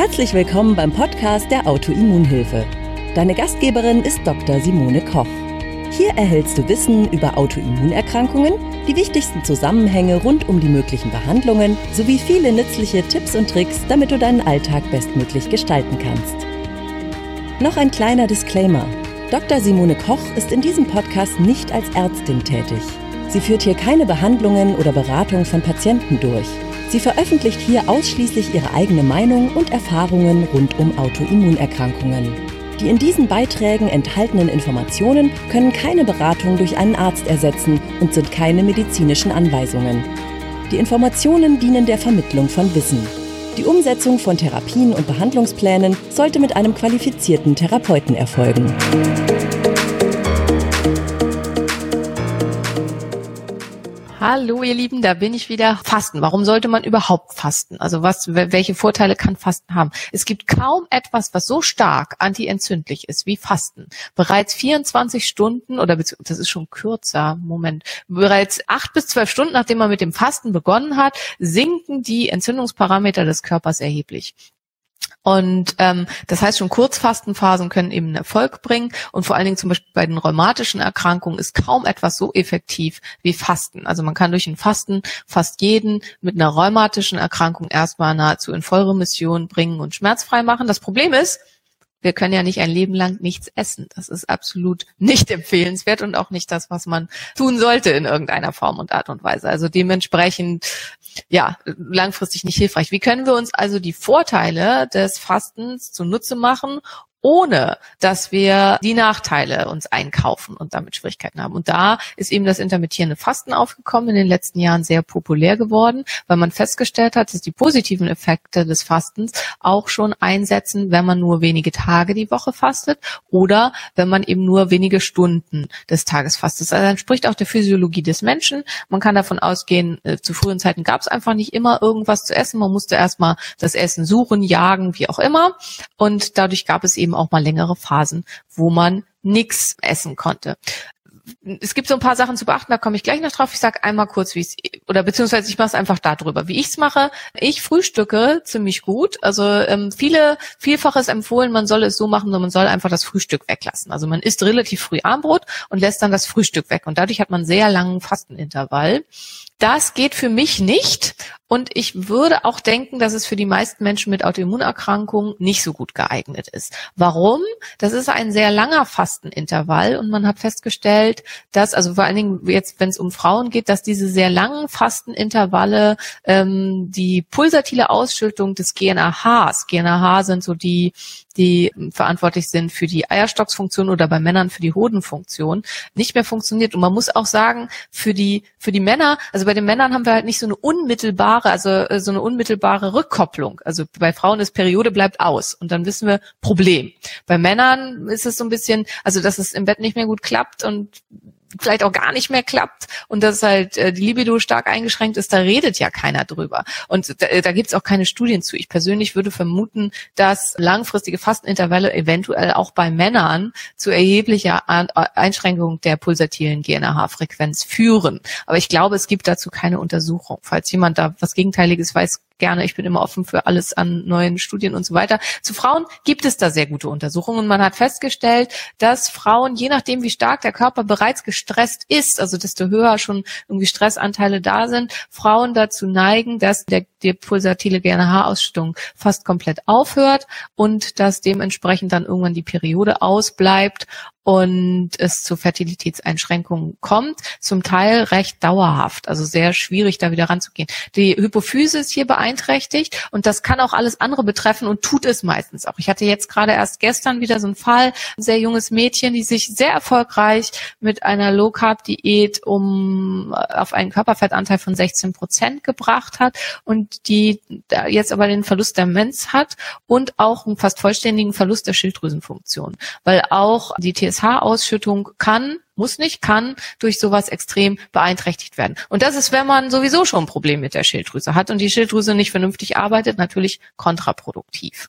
Herzlich willkommen beim Podcast der Autoimmunhilfe. Deine Gastgeberin ist Dr. Simone Koch. Hier erhältst du Wissen über Autoimmunerkrankungen, die wichtigsten Zusammenhänge rund um die möglichen Behandlungen sowie viele nützliche Tipps und Tricks, damit du deinen Alltag bestmöglich gestalten kannst. Noch ein kleiner Disclaimer. Dr. Simone Koch ist in diesem Podcast nicht als Ärztin tätig. Sie führt hier keine Behandlungen oder Beratung von Patienten durch. Sie veröffentlicht hier ausschließlich ihre eigene Meinung und Erfahrungen rund um Autoimmunerkrankungen. Die in diesen Beiträgen enthaltenen Informationen können keine Beratung durch einen Arzt ersetzen und sind keine medizinischen Anweisungen. Die Informationen dienen der Vermittlung von Wissen. Die Umsetzung von Therapien und Behandlungsplänen sollte mit einem qualifizierten Therapeuten erfolgen. Hallo ihr Lieben, da bin ich wieder. Fasten. Warum sollte man überhaupt fasten? Also was, welche Vorteile kann Fasten haben? Es gibt kaum etwas, was so stark antientzündlich ist wie Fasten. Bereits 24 Stunden oder das ist schon kürzer, Moment, bereits acht bis zwölf Stunden, nachdem man mit dem Fasten begonnen hat, sinken die Entzündungsparameter des Körpers erheblich. Und ähm, das heißt schon, Kurzfastenphasen können eben Erfolg bringen. Und vor allen Dingen zum Beispiel bei den rheumatischen Erkrankungen ist kaum etwas so effektiv wie Fasten. Also man kann durch ein Fasten fast jeden mit einer rheumatischen Erkrankung erstmal nahezu in Vollremission bringen und schmerzfrei machen. Das Problem ist, wir können ja nicht ein Leben lang nichts essen. Das ist absolut nicht empfehlenswert und auch nicht das, was man tun sollte in irgendeiner Form und Art und Weise. Also dementsprechend, ja, langfristig nicht hilfreich. Wie können wir uns also die Vorteile des Fastens zunutze machen, ohne dass wir die Nachteile uns einkaufen und damit Schwierigkeiten haben. Und da ist eben das intermittierende Fasten aufgekommen, in den letzten Jahren sehr populär geworden, weil man festgestellt hat, dass die positiven Effekte des Fastens auch schon einsetzen, wenn man nur wenige Tage die Woche fastet oder wenn man eben nur wenige Stunden des Tages fastet. Also entspricht auch der Physiologie des Menschen. Man kann davon ausgehen, äh, zu frühen Zeiten gab es einfach nicht immer irgendwas zu essen. Man musste erstmal das Essen suchen, jagen, wie auch immer. Und dadurch gab es eben eben auch mal längere Phasen, wo man nichts essen konnte es gibt so ein paar Sachen zu beachten, da komme ich gleich noch drauf. Ich sage einmal kurz, wie es oder beziehungsweise ich mache es einfach darüber, wie ich es mache. Ich frühstücke ziemlich gut. Also ähm, viele vielfaches empfohlen, man soll es so machen, man soll einfach das Frühstück weglassen. Also man isst relativ früh Armbrot und lässt dann das Frühstück weg und dadurch hat man sehr langen Fastenintervall. Das geht für mich nicht. Und ich würde auch denken, dass es für die meisten Menschen mit Autoimmunerkrankungen nicht so gut geeignet ist. Warum? Das ist ein sehr langer Fastenintervall und man hat festgestellt, dass, also vor allen Dingen jetzt, wenn es um Frauen geht, dass diese sehr langen Fastenintervalle ähm, die pulsatile Ausschüttung des GNAHs, GNAH sind so die die verantwortlich sind für die Eierstocksfunktion oder bei Männern für die Hodenfunktion, nicht mehr funktioniert. Und man muss auch sagen, für die, für die Männer, also bei den Männern haben wir halt nicht so eine unmittelbare, also äh, so eine unmittelbare Rückkopplung. Also bei Frauen ist Periode bleibt aus und dann wissen wir Problem. Bei Männern ist es so ein bisschen, also dass es im Bett nicht mehr gut klappt und vielleicht auch gar nicht mehr klappt und dass halt äh, die Libido stark eingeschränkt ist, da redet ja keiner drüber. Und da, äh, da gibt es auch keine Studien zu. Ich persönlich würde vermuten, dass langfristige Fastenintervalle eventuell auch bei Männern zu erheblicher Einschränkung der pulsatilen GNRH-Frequenz führen. Aber ich glaube, es gibt dazu keine Untersuchung. Falls jemand da was Gegenteiliges weiß, gerne. Ich bin immer offen für alles an neuen Studien und so weiter. Zu Frauen gibt es da sehr gute Untersuchungen. Man hat festgestellt, dass Frauen, je nachdem, wie stark der Körper bereits gestresst ist, also desto höher schon irgendwie Stressanteile da sind, Frauen dazu neigen, dass der, die pulsatile GNH-Ausschüttung fast komplett aufhört und dass dementsprechend dann irgendwann die Periode ausbleibt und es zu Fertilitätseinschränkungen kommt, zum Teil recht dauerhaft, also sehr schwierig da wieder ranzugehen. Die Hypophyse ist hier beeinträchtigt und das kann auch alles andere betreffen und tut es meistens auch. Ich hatte jetzt gerade erst gestern wieder so einen Fall, ein sehr junges Mädchen, die sich sehr erfolgreich mit einer Low Carb Diät um auf einen Körperfettanteil von 16 Prozent gebracht hat und die jetzt aber den Verlust der Mens hat und auch einen fast vollständigen Verlust der Schilddrüsenfunktion, weil auch die TSH-Ausschüttung kann, muss nicht, kann durch sowas extrem beeinträchtigt werden. Und das ist, wenn man sowieso schon ein Problem mit der Schilddrüse hat und die Schilddrüse nicht vernünftig arbeitet, natürlich kontraproduktiv.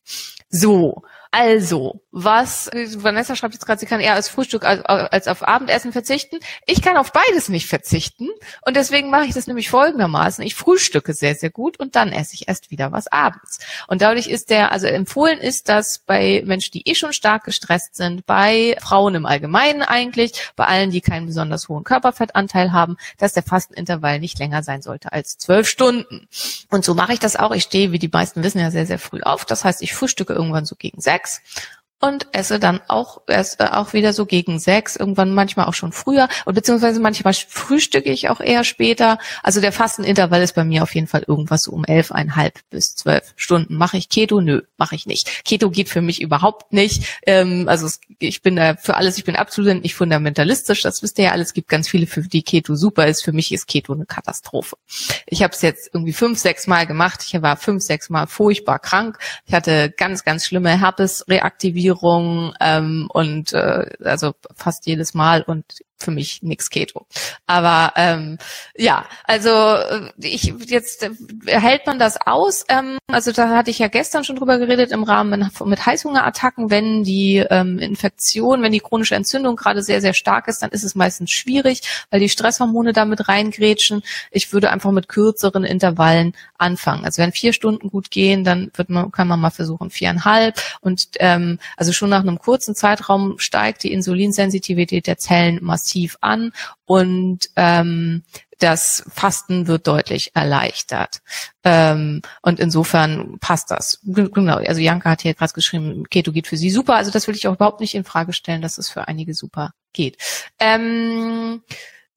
So. Also, was Vanessa schreibt jetzt gerade, sie kann eher als Frühstück als, als auf Abendessen verzichten. Ich kann auf beides nicht verzichten und deswegen mache ich das nämlich folgendermaßen. Ich frühstücke sehr, sehr gut und dann esse ich erst wieder was abends. Und dadurch ist der, also empfohlen ist das bei Menschen, die eh schon stark gestresst sind, bei Frauen im Allgemeinen eigentlich, bei allen, die keinen besonders hohen Körperfettanteil haben, dass der Fastenintervall nicht länger sein sollte als zwölf Stunden. Und so mache ich das auch. Ich stehe, wie die meisten wissen, ja sehr, sehr früh auf. Das heißt, ich frühstücke irgendwann so gegen sechs sechs und esse dann auch erst äh, auch wieder so gegen sechs, irgendwann manchmal auch schon früher und beziehungsweise manchmal frühstücke ich auch eher später. Also der Fastenintervall ist bei mir auf jeden Fall irgendwas so um elf, einhalb bis zwölf Stunden. Mache ich Keto? Nö, mache ich nicht. Keto geht für mich überhaupt nicht. Ähm, also es, ich bin da für alles, ich bin absolut nicht fundamentalistisch. Das wisst ihr ja alles. Es gibt ganz viele, für die Keto super ist. Für mich ist Keto eine Katastrophe. Ich habe es jetzt irgendwie fünf, sechs Mal gemacht. Ich war fünf, sechs Mal furchtbar krank. Ich hatte ganz, ganz schlimme Herpesreaktivierung Ernährung ähm, und äh, also fast jedes Mal. Und für mich nix Keto. Aber ähm, ja, also äh, ich jetzt äh, hält man das aus. Ähm, also da hatte ich ja gestern schon drüber geredet im Rahmen mit, mit Heißhungerattacken, wenn die ähm, Infektion, wenn die chronische Entzündung gerade sehr sehr stark ist, dann ist es meistens schwierig, weil die Stresshormone damit reingrätschen. Ich würde einfach mit kürzeren Intervallen anfangen. Also wenn vier Stunden gut gehen, dann wird man kann man mal versuchen viereinhalb und ähm, also schon nach einem kurzen Zeitraum steigt die Insulinsensitivität der Zellen massiv massiv an und ähm, das Fasten wird deutlich erleichtert. Ähm, und insofern passt das. Genau, also Janka hat hier gerade geschrieben, Keto geht für sie super. Also das will ich auch überhaupt nicht in Frage stellen, dass es für einige super geht. Ähm,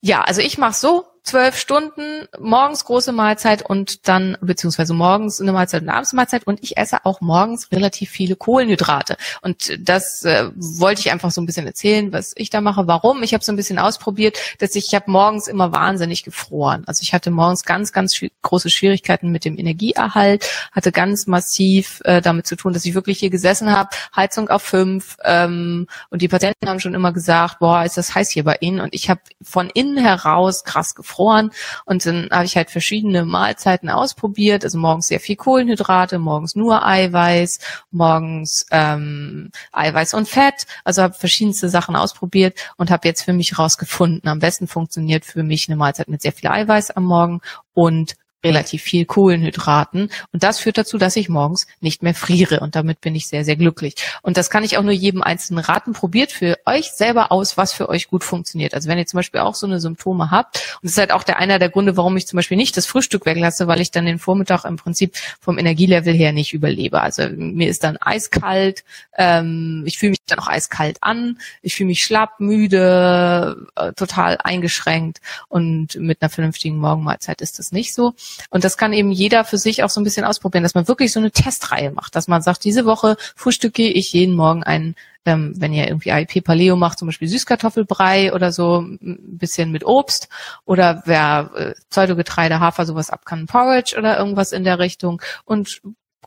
ja, also ich mache so, zwölf Stunden, morgens große Mahlzeit und dann, beziehungsweise morgens eine Mahlzeit und abends eine Mahlzeit und ich esse auch morgens relativ viele Kohlenhydrate. Und das äh, wollte ich einfach so ein bisschen erzählen, was ich da mache. Warum? Ich habe so ein bisschen ausprobiert, dass ich, ich habe morgens immer wahnsinnig gefroren. Also ich hatte morgens ganz, ganz große Schwierigkeiten mit dem Energieerhalt, hatte ganz massiv äh, damit zu tun, dass ich wirklich hier gesessen habe, Heizung auf fünf ähm, und die Patienten haben schon immer gesagt, boah, ist das heiß hier bei Ihnen? Und ich habe von innen heraus krass gefroren gefroren. Und dann habe ich halt verschiedene Mahlzeiten ausprobiert. Also morgens sehr viel Kohlenhydrate, morgens nur Eiweiß, morgens ähm, Eiweiß und Fett. Also habe verschiedenste Sachen ausprobiert und habe jetzt für mich rausgefunden, am besten funktioniert für mich eine Mahlzeit mit sehr viel Eiweiß am Morgen und relativ viel Kohlenhydraten. Und das führt dazu, dass ich morgens nicht mehr friere. Und damit bin ich sehr, sehr glücklich. Und das kann ich auch nur jedem Einzelnen raten. Probiert für euch selber aus, was für euch gut funktioniert. Also wenn ihr zum Beispiel auch so eine Symptome habt, und das ist halt auch der einer der Gründe, warum ich zum Beispiel nicht das Frühstück weglasse, weil ich dann den Vormittag im Prinzip vom Energielevel her nicht überlebe. Also mir ist dann eiskalt, ähm, ich fühle mich dann auch eiskalt an, ich fühle mich schlapp, müde, äh, total eingeschränkt und mit einer vernünftigen Morgenmahlzeit ist das nicht so. Und das kann eben jeder für sich auch so ein bisschen ausprobieren, dass man wirklich so eine Testreihe macht, dass man sagt, diese Woche frühstücke ich jeden Morgen einen ähm, wenn ihr irgendwie IP Paleo macht, zum Beispiel Süßkartoffelbrei oder so, ein bisschen mit Obst oder wer äh, Pseudogetreide, Hafer, sowas ab kann, Porridge oder irgendwas in der Richtung. Und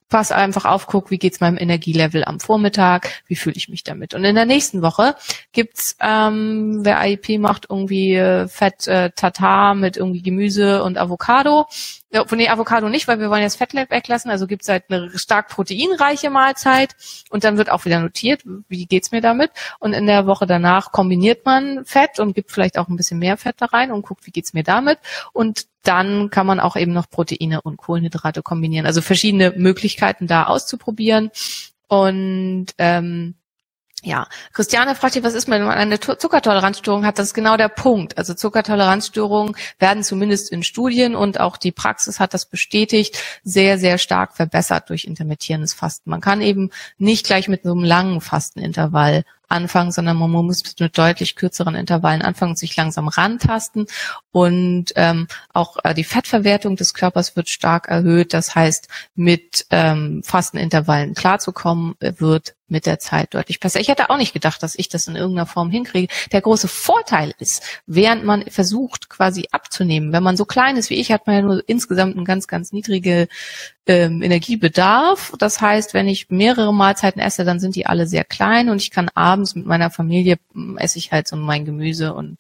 pass einfach auf, guck, wie geht's meinem Energielevel am Vormittag, wie fühle ich mich damit. Und in der nächsten Woche gibt's, ähm, wer IEP macht, irgendwie äh, Fett äh, Tatar mit irgendwie Gemüse und Avocado. Ja, nee, Avocado nicht, weil wir wollen jetzt Fett weglassen. Also gibt's halt eine stark proteinreiche Mahlzeit und dann wird auch wieder notiert, wie geht's mir damit. Und in der Woche danach kombiniert man Fett und gibt vielleicht auch ein bisschen mehr Fett da rein und guckt, wie geht's mir damit. Und dann kann man auch eben noch Proteine und Kohlenhydrate kombinieren. Also verschiedene Möglichkeiten da auszuprobieren. Und ähm, ja, Christiane fragt dich, was ist, wenn man eine Zuckertoleranzstörung hat? Das ist genau der Punkt. Also Zuckertoleranzstörungen werden zumindest in Studien und auch die Praxis hat das bestätigt, sehr, sehr stark verbessert durch intermittierendes Fasten. Man kann eben nicht gleich mit so einem langen Fastenintervall anfangen, sondern man muss mit deutlich kürzeren Intervallen anfangen und sich langsam rantasten. Und ähm, auch äh, die Fettverwertung des Körpers wird stark erhöht. Das heißt, mit ähm, Fastenintervallen klarzukommen, wird mit der Zeit deutlich besser. Ich hätte auch nicht gedacht, dass ich das in irgendeiner Form hinkriege. Der große Vorteil ist, während man versucht quasi abzunehmen, wenn man so klein ist wie ich, hat man ja nur insgesamt einen ganz, ganz niedrige ähm, Energiebedarf. Das heißt, wenn ich mehrere Mahlzeiten esse, dann sind die alle sehr klein und ich kann abends mit meiner Familie esse ich halt so mein Gemüse und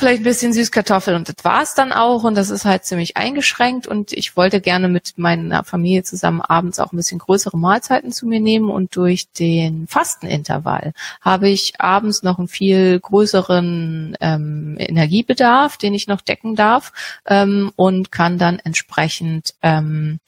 vielleicht ein bisschen Süßkartoffel und das war's dann auch. Und das ist halt ziemlich eingeschränkt. Und ich wollte gerne mit meiner Familie zusammen abends auch ein bisschen größere Mahlzeiten zu mir nehmen. Und durch den Fastenintervall habe ich abends noch einen viel größeren ähm, Energiebedarf, den ich noch decken darf ähm, und kann dann entsprechend ähm,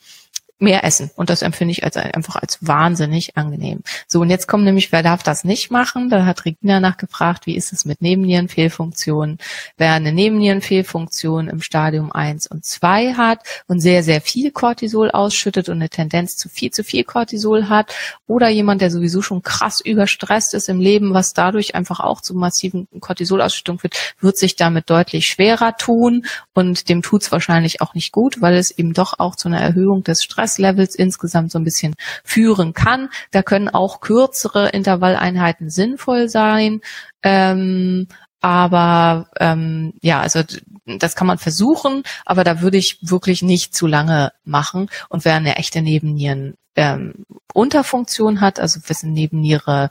mehr essen. Und das empfinde ich als einfach als wahnsinnig angenehm. So, und jetzt kommt nämlich, wer darf das nicht machen? Da hat Regina nachgefragt, wie ist es mit Nebennierenfehlfunktionen? Wer eine Nebennierenfehlfunktion im Stadium 1 und 2 hat und sehr, sehr viel Cortisol ausschüttet und eine Tendenz zu viel, zu viel Cortisol hat oder jemand, der sowieso schon krass überstresst ist im Leben, was dadurch einfach auch zu massiven Cortisolausschüttung führt, wird sich damit deutlich schwerer tun und dem tut's wahrscheinlich auch nicht gut, weil es eben doch auch zu einer Erhöhung des Stress Stresslevels insgesamt so ein bisschen führen kann. Da können auch kürzere Intervalleinheiten sinnvoll sein. Ähm, aber ähm, ja, also das kann man versuchen, aber da würde ich wirklich nicht zu lange machen. Und wer eine echte Nebennieren ähm, Unterfunktion hat, also wessen Nebenniere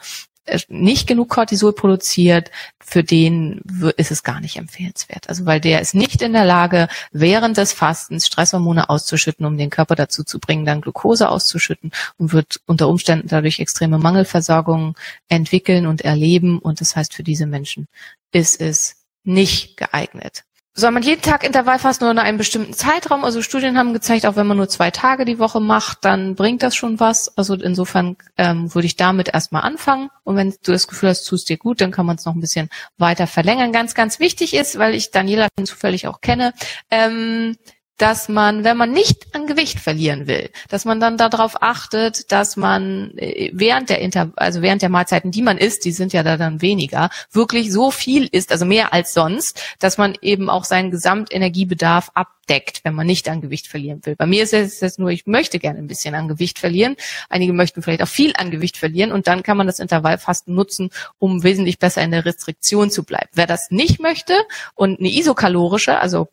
nicht genug Cortisol produziert, für den ist es gar nicht empfehlenswert. Also weil der ist nicht in der Lage, während des Fastens Stresshormone auszuschütten, um den Körper dazu zu bringen, dann Glucose auszuschütten und wird unter Umständen dadurch extreme Mangelversorgung entwickeln und erleben. Und das heißt, für diese Menschen ist es nicht geeignet soll man jeden Tag Intervallfasten oder in einem bestimmten Zeitraum? Also Studien haben gezeigt, auch wenn man nur zwei Tage die Woche macht, dann bringt das schon was. Also insofern ähm, würde ich damit erstmal anfangen. Und wenn du das Gefühl hast, tust dir gut, dann kann man es noch ein bisschen weiter verlängern. Ganz, ganz wichtig ist, weil ich Daniela zufällig auch kenne, ähm, dass man, wenn man nicht an Gewicht verlieren will, dass man dann darauf achtet, dass man äh, während der Inter also während der Mahlzeiten, die man isst, die sind ja da dann weniger, wirklich so viel isst, also mehr als sonst, dass man eben auch seinen Gesamtenergiebedarf ab deckt, wenn man nicht an Gewicht verlieren will. Bei mir ist es jetzt nur, ich möchte gerne ein bisschen an Gewicht verlieren. Einige möchten vielleicht auch viel an Gewicht verlieren und dann kann man das Intervallfasten nutzen, um wesentlich besser in der Restriktion zu bleiben. Wer das nicht möchte und eine isokalorische, also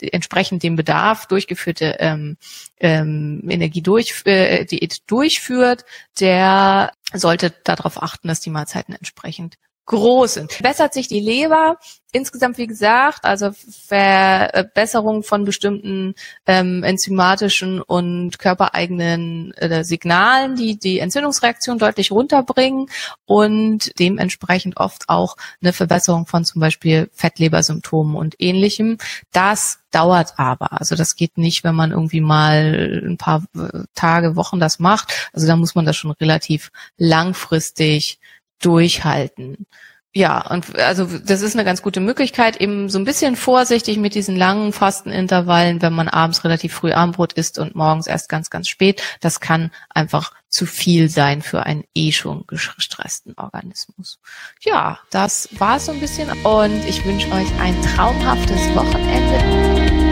entsprechend dem Bedarf durchgeführte ähm, ähm, Energie durch, äh, Diät durchführt, der sollte darauf achten, dass die Mahlzeiten entsprechend groß sind. Bessert sich die Leber insgesamt, wie gesagt, also Verbesserung von bestimmten ähm, enzymatischen und körpereigenen äh, Signalen, die die Entzündungsreaktion deutlich runterbringen und dementsprechend oft auch eine Verbesserung von zum Beispiel Fettlebersymptomen und ähnlichem. Das dauert aber. Also das geht nicht, wenn man irgendwie mal ein paar äh, Tage, Wochen das macht. Also da muss man das schon relativ langfristig durchhalten. Ja, und also das ist eine ganz gute Möglichkeit, eben so ein bisschen vorsichtig mit diesen langen Fastenintervallen, wenn man abends relativ früh Abendbrot isst und morgens erst ganz, ganz spät. Das kann einfach zu viel sein für einen eh schon gestressten Organismus. Ja, das war es so ein bisschen und ich wünsche euch ein traumhaftes Wochenende.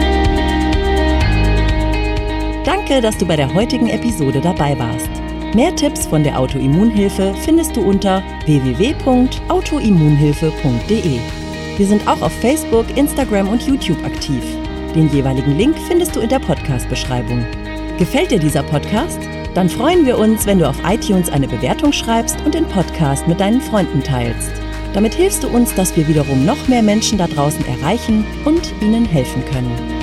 Danke, dass du bei der heutigen Episode dabei warst. Mehr Tipps von der Autoimmunhilfe findest du unter www.autoimmunhilfe.de. Wir sind auch auf Facebook, Instagram und YouTube aktiv. Den jeweiligen Link findest du in der Podcast-Beschreibung. Gefällt dir dieser Podcast? Dann freuen wir uns, wenn du auf iTunes eine Bewertung schreibst und den Podcast mit deinen Freunden teilst. Damit hilfst du uns, dass wir wiederum noch mehr Menschen da draußen erreichen und ihnen helfen können.